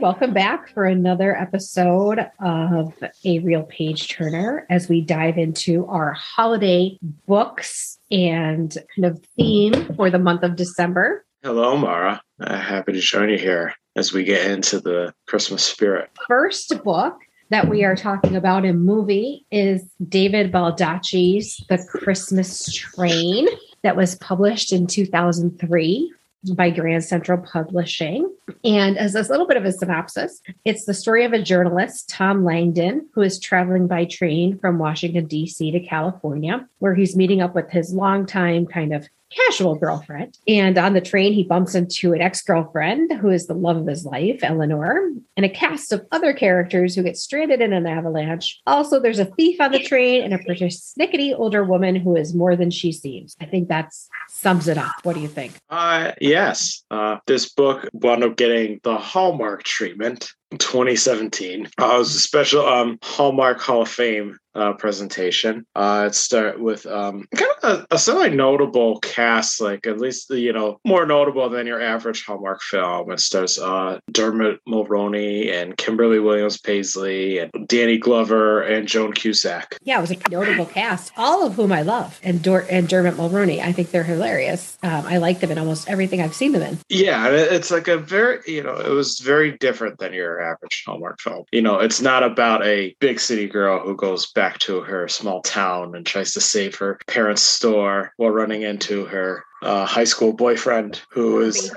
Welcome back for another episode of A Reel Page Turner as we dive into our holiday books and kind of theme for the month of December. Hello, Maura. Uh, happy to join you here as we get into the Christmas spirit. First book that we are talking about in movie is David Baldacci's The Christmas Train that was published in 2003 by Grand Central Publishing. And as a little bit of a synopsis, it's the story of a journalist, Tom Langdon, who is traveling by train from Washington, D.C. to California, where he's meeting up with his longtime kind of casual girlfriend. And on the train, he bumps into an ex girlfriend who is the love of his life, Eleanor, and a cast of other characters who get stranded in an avalanche. Also, there's a thief on the train and a persnickety older woman who is more than she seems. I think that sums it up. What do you think? Uh, yes. Uh, this book wound up getting the Hallmark treatment 2017. Uh, it was a special um, Hallmark Hall of Fame uh, presentation. Uh, it started with um, kind of a, a semi-notable cast, like at least you know more notable than your average Hallmark film. It stars uh, Dermot Mulroney and Kimberly Williams Paisley and Danny Glover and Joan Cusack. Yeah, it was a notable cast, all of whom I love, and Dor- and Dermot Mulroney. I think they're hilarious. Um, I like them in almost everything I've seen them in. Yeah, it's like a very you know it was very different than your average Hallmark film. You know, it's not about a big city girl who goes back to her small town and tries to save her parents' store while running into her uh, high school boyfriend who is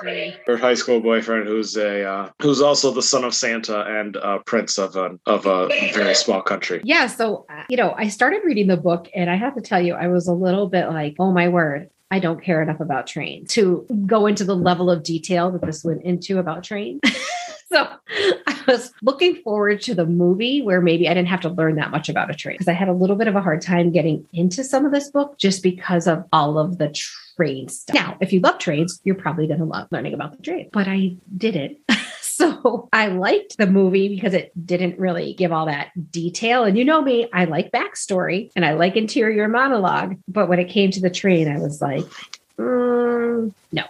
her high school boyfriend who's a uh, who's also the son of Santa and uh, prince of a of a very small country. Yeah, so uh, you know, I started reading the book, and I have to tell you, I was a little bit like, oh my word. I don't care enough about trains to go into the level of detail that this went into about trains. so I was looking forward to the movie where maybe I didn't have to learn that much about a train because I had a little bit of a hard time getting into some of this book just because of all of the train stuff. Now, if you love trains, you're probably going to love learning about the train, but I didn't. so I liked the movie because it didn't really give all that detail. And you know me, I like backstory and I like interior monologue. But when it came to the train, I was like, mm, no,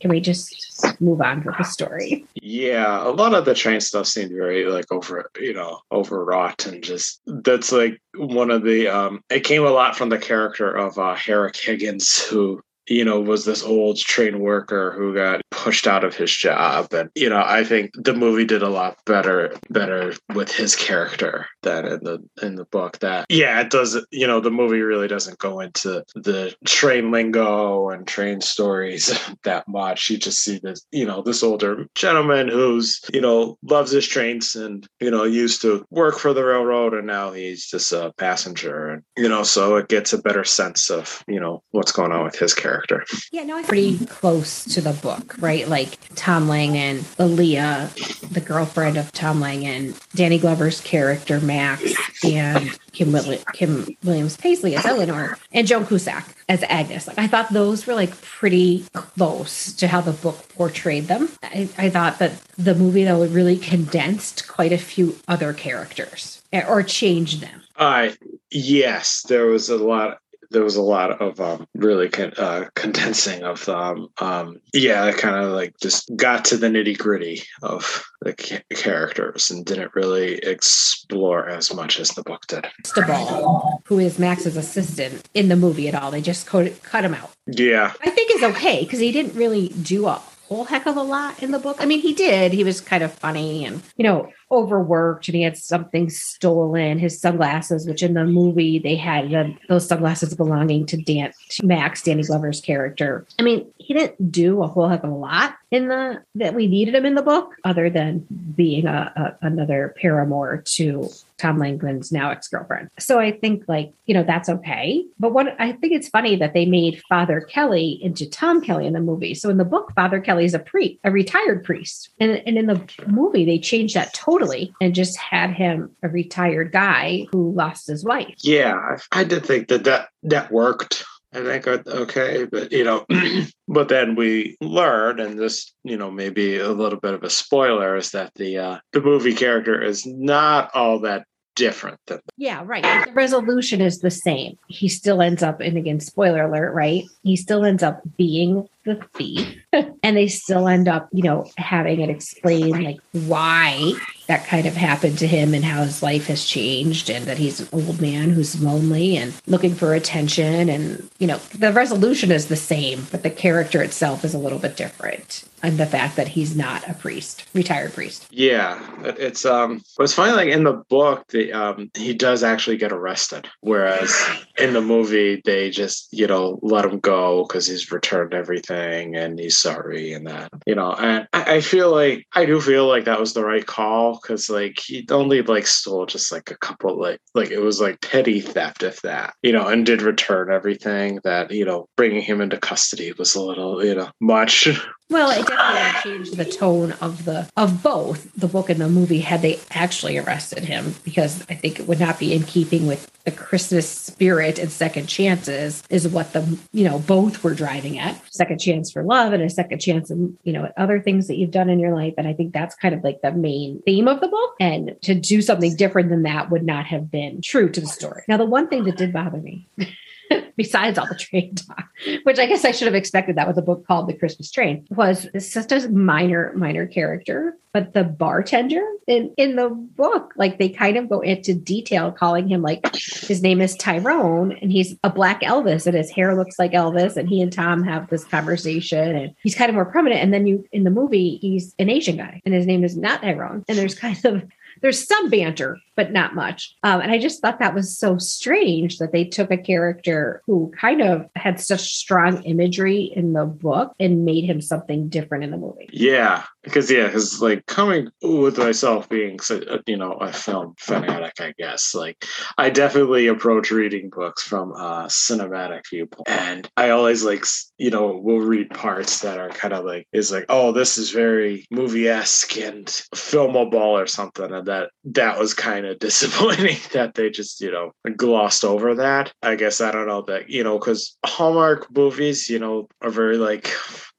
can we just move on with the story. Yeah, a lot of the train stuff seemed very like over, you know, overwrought and just that's like one of the um it came a lot from the character of uh Herrick Higgins who you know, was this old train worker who got pushed out of his job. And, you know, I think the movie did a lot better better with his character than in the in the book. That yeah, it does you know, the movie really doesn't go into the train lingo and train stories that much. You just see this, you know, this older gentleman who's, you know, loves his trains and, you know, used to work for the railroad and now he's just a passenger. And, you know, so it gets a better sense of, you know, what's going on with his character character. Yeah, no, I'm pretty close to the book, right? Like Tom Langdon, Aaliyah, the girlfriend of Tom Langdon, Danny Glover's character Max, and Kim, Will- Kim Williams Paisley as Eleanor, and Joan Cusack as Agnes. Like I thought those were like pretty close to how the book portrayed them. I, I thought that the movie though really condensed quite a few other characters eh, or changed them. Uh, yes, there was a lot there was a lot of um, really con- uh, condensing of um, um yeah kind of like just got to the nitty gritty of the ca- characters and didn't really explore as much as the book did. Stable, who is Max's assistant in the movie at all? They just cut, cut him out. Yeah, I think is okay because he didn't really do a whole heck of a lot in the book. I mean, he did. He was kind of funny and, you know, overworked and he had something stolen, his sunglasses, which in the movie they had the, those sunglasses belonging to Dan to Max, Danny Glover's character. I mean, he didn't do a whole heck of a lot in the that we needed him in the book, other than being a, a another paramour to Tom Langdon's now ex girlfriend. So I think like you know that's okay. But what I think it's funny that they made Father Kelly into Tom Kelly in the movie. So in the book, Father Kelly is a priest, a retired priest, and and in the movie they changed that totally and just had him a retired guy who lost his wife. Yeah, I did think that that that worked. I think okay, but you know, but then we learn, and this, you know, maybe a little bit of a spoiler, is that the uh, the movie character is not all that different than yeah right. The resolution is the same. He still ends up and again spoiler alert right? He still ends up being the thief. and they still end up, you know, having it explain like why that kind of happened to him and how his life has changed and that he's an old man who's lonely and looking for attention. And you know the resolution is the same but the character itself is a little bit different. And the fact that he's not a priest retired priest. Yeah it's um it's funny like in the book the um he does actually get arrested whereas in the movie they just you know let him go because he's returned everything and he's sorry and that you know and I, I feel like i do feel like that was the right call because like he only like stole just like a couple like like it was like petty theft if that you know and did return everything that you know bringing him into custody was a little you know much Well, it definitely changed the tone of the of both. The book and the movie had they actually arrested him because I think it would not be in keeping with the Christmas spirit and second chances is what the you know both were driving at. Second chance for love and a second chance and you know other things that you've done in your life. And I think that's kind of like the main theme of the book. And to do something different than that would not have been true to the story. Now the one thing that did bother me besides all the train talk, which I guess I should have expected that with a book called The Christmas Train, was such a minor, minor character. But the bartender in, in the book, like they kind of go into detail calling him like his name is Tyrone and he's a black Elvis and his hair looks like Elvis. And he and Tom have this conversation and he's kind of more prominent. And then you in the movie, he's an Asian guy and his name is not Tyrone. And there's kind of there's some banter, but not much. Um, and I just thought that was so strange that they took a character who kind of had such strong imagery in the book and made him something different in the movie. Yeah, because yeah, because like coming with myself being you know a film fanatic, I guess like I definitely approach reading books from a cinematic viewpoint, and I always like you know will read parts that are kind of like is like oh this is very movie esque and filmable or something, and that that was kind of disappointing that they just you know glossed over that. I guess I don't know that you know because Hallmark movies you know are very like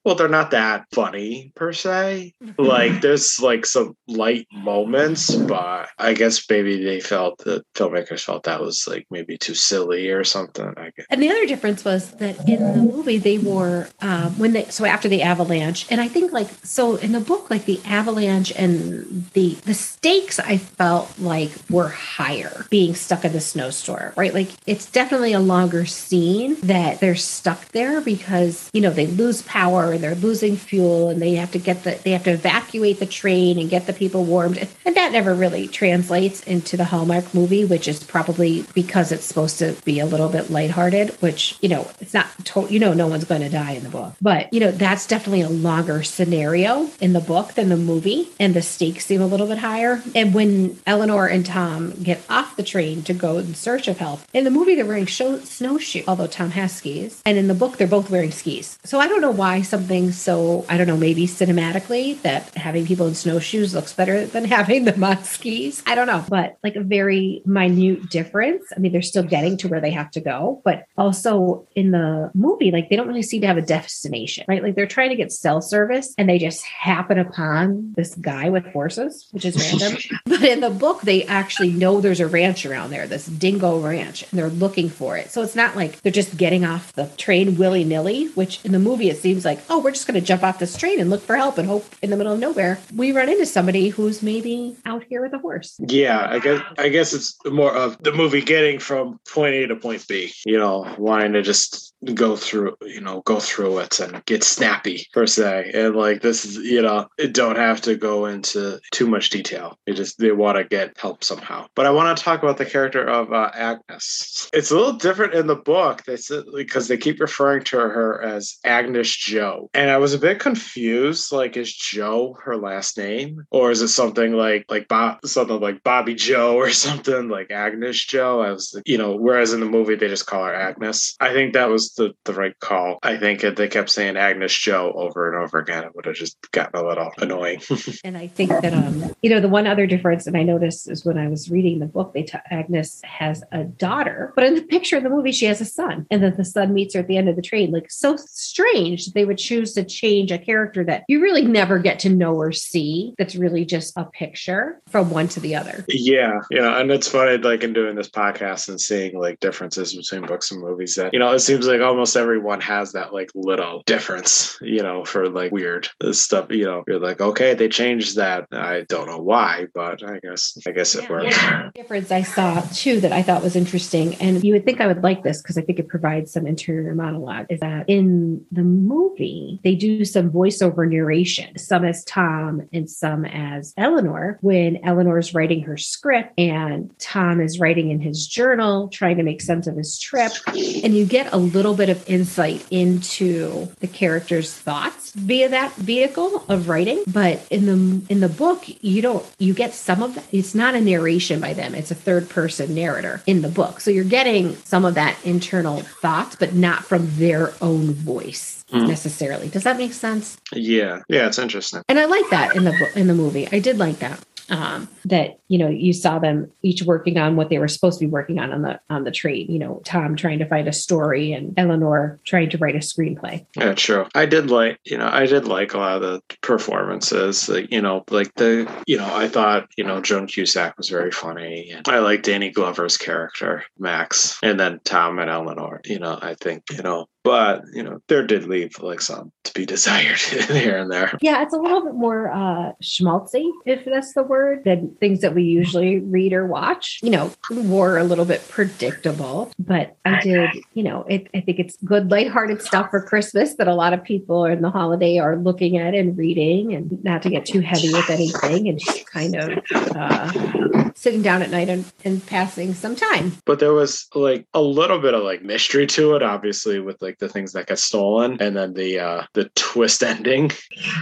well they're not that funny per se. Like there's like some light moments but i guess maybe they felt the filmmakers felt that was like maybe too silly or something i guess. And the other difference was that in the movie they wore um, when they so after the avalanche and i think like so in the book like the avalanche and the the stakes i felt like were higher being stuck in the snowstorm right? Like it's definitely a longer scene that they're stuck there because you know they lose power they're losing fuel and they have to get the they have to evacuate the train and get the people warmed. And that never really translates into the hallmark movie which is probably because it's supposed to be a little bit lighthearted which you know it's not to- you know no one's going to die in the book. But you know that's definitely a longer scenario in the book than the movie and the stakes seem a little bit higher. And when eleanor and tom get off the train to go in search of help in the movie they're wearing show- snowshoes although tom has skis and in the book they're both wearing skis. So i don't know why some something so I don't know, maybe cinematically that having people in snowshoes looks better than having them on skis. I don't know, but like a very minute difference. I mean, they're still getting to where they have to go, but also in the movie, like they don't really seem to have a destination, right? Like they're trying to get cell service and they just happen upon this guy with horses, which is random. but in the book, they actually know there's a ranch around there, this dingo ranch, and they're looking for it. So it's not like they're just getting off the train willy nilly, which in the movie it seems like, oh, we're just going to jump off this train and look for help and hope in the middle of nowhere we run into somebody who's maybe out here with a horse. Yeah, I guess I guess it's more of the movie getting from point A to point B. You know, wanting to just go through, you know, go through it and get snappy per se. And like this is, you know, it don't have to go into too much detail. It just they want to get help somehow. But I want to talk about the character of uh, Agnes. It's a little different in the book. They said because they keep referring to her as Agnes Joe and I was a bit confused. Like, is Joe her last name, or is it something like like Bob, something like Bobby Joe or something like Agnes Joe? I was, you know, whereas in the movie they just call her Agnes. I think that was the the right call. I think if they kept saying Agnes Joe over and over again. It would have just gotten a little annoying. and I think that um, you know, the one other difference, that I noticed is when I was reading the book, they t- Agnes has a daughter, but in the picture of the movie she has a son, and then the son meets her at the end of the train. Like so strange they would choose to change a character that you really never get to know or see. That's really just a picture from one to the other. Yeah, yeah, and it's funny, like in doing this podcast and seeing like differences between books and movies. That you know, it seems like almost everyone has that like little difference. You know, for like weird stuff. You know, you're like, okay, they changed that. I don't know why, but I guess I guess it Yeah, works. one difference I saw too that I thought was interesting, and you would think I would like this because I think it provides some interior monologue, is that in the movie, they do some voiceover narration, some as Tom and some as Eleanor, when Eleanor's writing her script and Tom is writing in his journal, trying to make sense of his trip. And you get a little bit of insight into the character's thoughts via that vehicle of writing. But in the in the book, you don't you get some of that. It's not a narration by them, it's a third person narrator in the book. So you're getting some of that internal thoughts, but not from their own voice Mhm. necessarily. Does that make sense? Yeah, yeah, it's interesting. and I like that in the book in the movie. I did like that. Um, that you know you saw them each working on what they were supposed to be working on on the on the trade. You know, Tom trying to find a story and Eleanor trying to write a screenplay. Yeah, true. I did like, you know, I did like a lot of the performances. Like, you know, like the, you know, I thought, you know, Joan Cusack was very funny, and I like Danny Glover's character, Max, and then Tom and Eleanor. You know, I think, you know, but you know, there did leave like some to be desired here and there. Yeah, it's a little bit more uh schmaltzy, if that's the word, than things that we usually read or watch. You know, were a little bit predictable, but I did, you know, it, I think it's good, lighthearted stuff for Christmas that a lot of people in the holiday are looking at and reading, and not to get too heavy with anything, and just kind of uh, sitting down at night and, and passing some time. But there was like a little bit of like mystery to it, obviously, with like the things that got stolen, and then the uh the twist ending,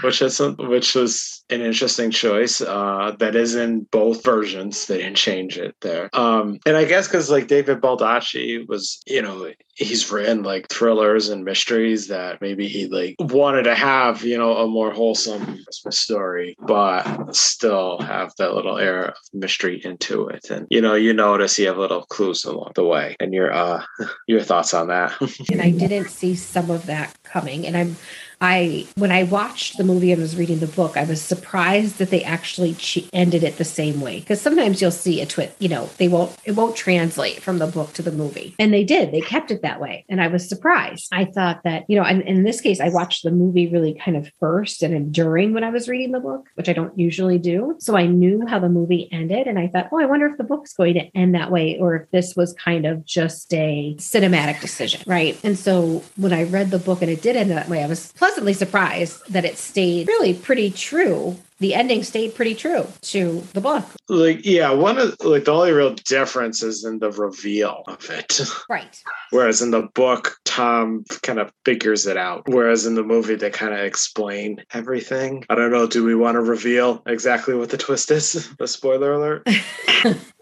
which is which was an interesting choice. Uh, that is in both versions. They didn't change it there. Um, and I guess because like David Baldacci was, you know, he's written like thrillers and mysteries that maybe he like wanted to have, you know, a more wholesome Christmas story, but still have that little air of mystery into it. And you know, you notice you have little clues along the way. And your uh your thoughts on that. and I didn't see some of that coming. And I'm, I when I watched the movie and was reading the book, I was surprised that they actually ended it the same way. Because sometimes you'll see a twist, you know, they won't it won't translate from the book to the movie, and they did. They kept it that way, and I was surprised. I thought that you know, and in this case, I watched the movie really kind of first and during when I was reading the book, which I don't usually do. So I knew how the movie ended, and I thought, oh, I wonder if the book's going to end that way, or if this was kind of just a cinematic decision, right? And so when I read the book and it did end that way, I was pleasantly surprised that it stayed really pretty true. The ending stayed pretty true to the book. like yeah, one of like the only real difference is in the reveal of it. Right. Whereas in the book, Tom kind of figures it out. Whereas in the movie, they kind of explain everything. I don't know. Do we want to reveal exactly what the twist is? The spoiler alert.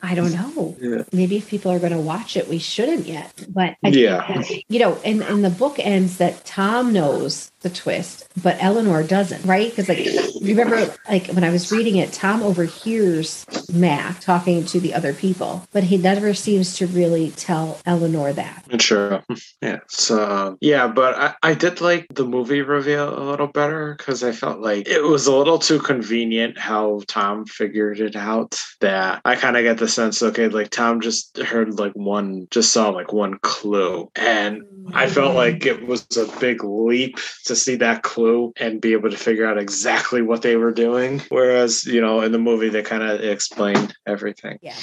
I don't know. Yeah. Maybe if people are going to watch it, we shouldn't yet. But I Yeah. that, you know, and, and the book ends that Tom knows the twist, but Eleanor doesn't, right? Because like remember, like when I was reading it, Tom overhears Mac talking to the other people, but he never seems to really tell Eleanor that. Sure. Yeah. So yeah, but I, I did like the movie reveal a little better because I felt like it was a little too convenient how Tom figured it out. That I kind of get the sense, okay, like Tom just heard like one, just saw like one clue, and I felt like it was a big leap to see that clue and be able to figure out exactly what they were doing. Whereas, you know, in the movie, they kind of explained everything. Yeah.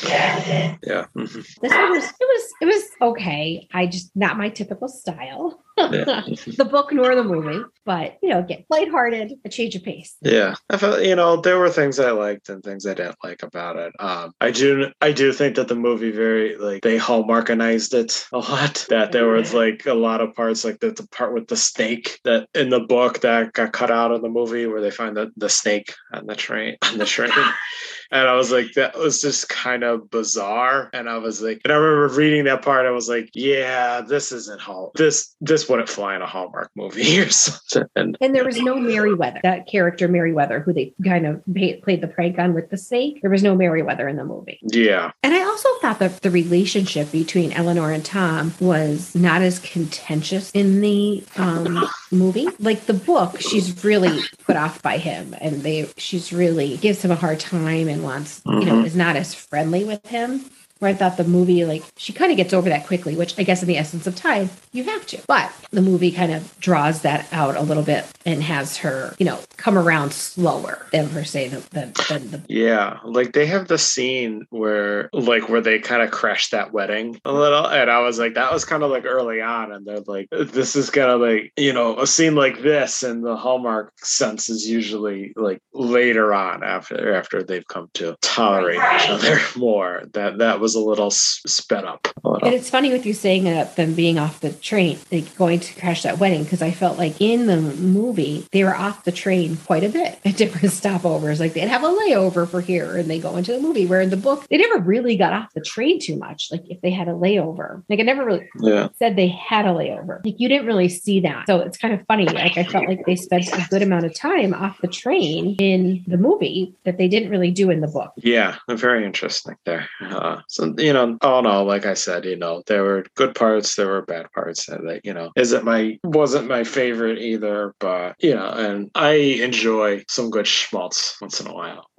Yeah. Mhm. This one was it was it was okay. I just not my typical style. Yeah. the book nor the movie, but you know, get lighthearted, a change of pace. Yeah, I felt you know there were things I liked and things I didn't like about it. Um, I do I do think that the movie very like they hallmarkinized it a lot. That there was like a lot of parts like the, the part with the snake that in the book that got cut out of the movie where they find the, the snake on the train on the train and I was like, that was just kind of bizarre. And I was like, and I remember reading that part. I was like, yeah, this isn't Hall. This this wouldn't fly in a Hallmark movie or something. And, there was no Merryweather. That character Merryweather, who they kind of pay, played the prank on with the snake. There was no Merryweather in the movie. Yeah. And I also thought that the relationship between Eleanor and Tom was not as contentious in the um, movie. Like the book, she's really put off by him, and they she's really gives him a hard time and wants mm-hmm. you know mm-hmm. is not as friendly with him where I thought the movie, like, she kind of gets over that quickly, which I guess in the essence of time, you have to. But the movie kind of draws that out a little bit and has her, you know, come around slower than per se than, than the. Yeah. Like they have the scene where, like, where they kind of crash that wedding a little. And I was like, that was kind of like early on. And they're like, this is kind of like, you know, a scene like this and the Hallmark sense is usually like later on after after they've come to tolerate right. each other more. That that was was a little sped up. Little. And it's funny with you saying that them being off the train, like going to crash that wedding, because I felt like in the movie they were off the train quite a bit at different stopovers. Like they'd have a layover for here, and they go into the movie. Where in the book they never really got off the train too much. Like if they had a layover, like it never really yeah. said they had a layover. Like you didn't really see that. So it's kind of funny. Like I felt like they spent a good amount of time off the train in the movie that they didn't really do in the book. Yeah, very interesting there. Uh, so so you know, all in all, like I said, you know, there were good parts, there were bad parts. That you know, isn't my wasn't my favorite either, but you know, and I enjoy some good schmaltz once in a while.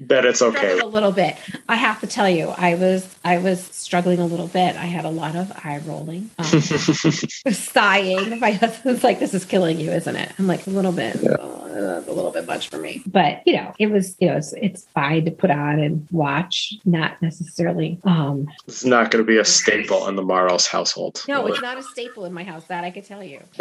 Bet it's okay. A little bit. I have to tell you, I was I was struggling a little bit. I had a lot of eye rolling, um, sighing. My husband's like, "This is killing you, isn't it?" I'm like, "A little bit." Yeah. Oh, a little bit much for me, but you know, it was you know, it's it's fine to put on and watch, not necessarily. um It's not going to be a staple in the Marls household. No, it's not a staple in my house. That I could tell you.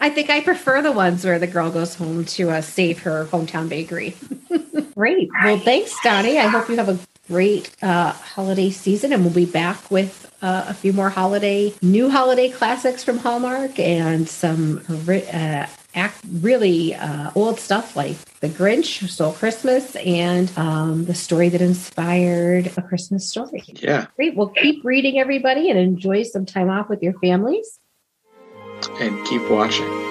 I think I prefer the ones where the girl goes home to uh, save her hometown bakery. Great. Well, thanks, Donny. I hope you have a great uh, holiday season, and we'll be back with uh, a few more holiday, new holiday classics from Hallmark, and some uh, act really uh, old stuff like The Grinch Stole Christmas and um, the story that inspired a Christmas story. Yeah. Great. Well, keep reading, everybody, and enjoy some time off with your families. And keep watching.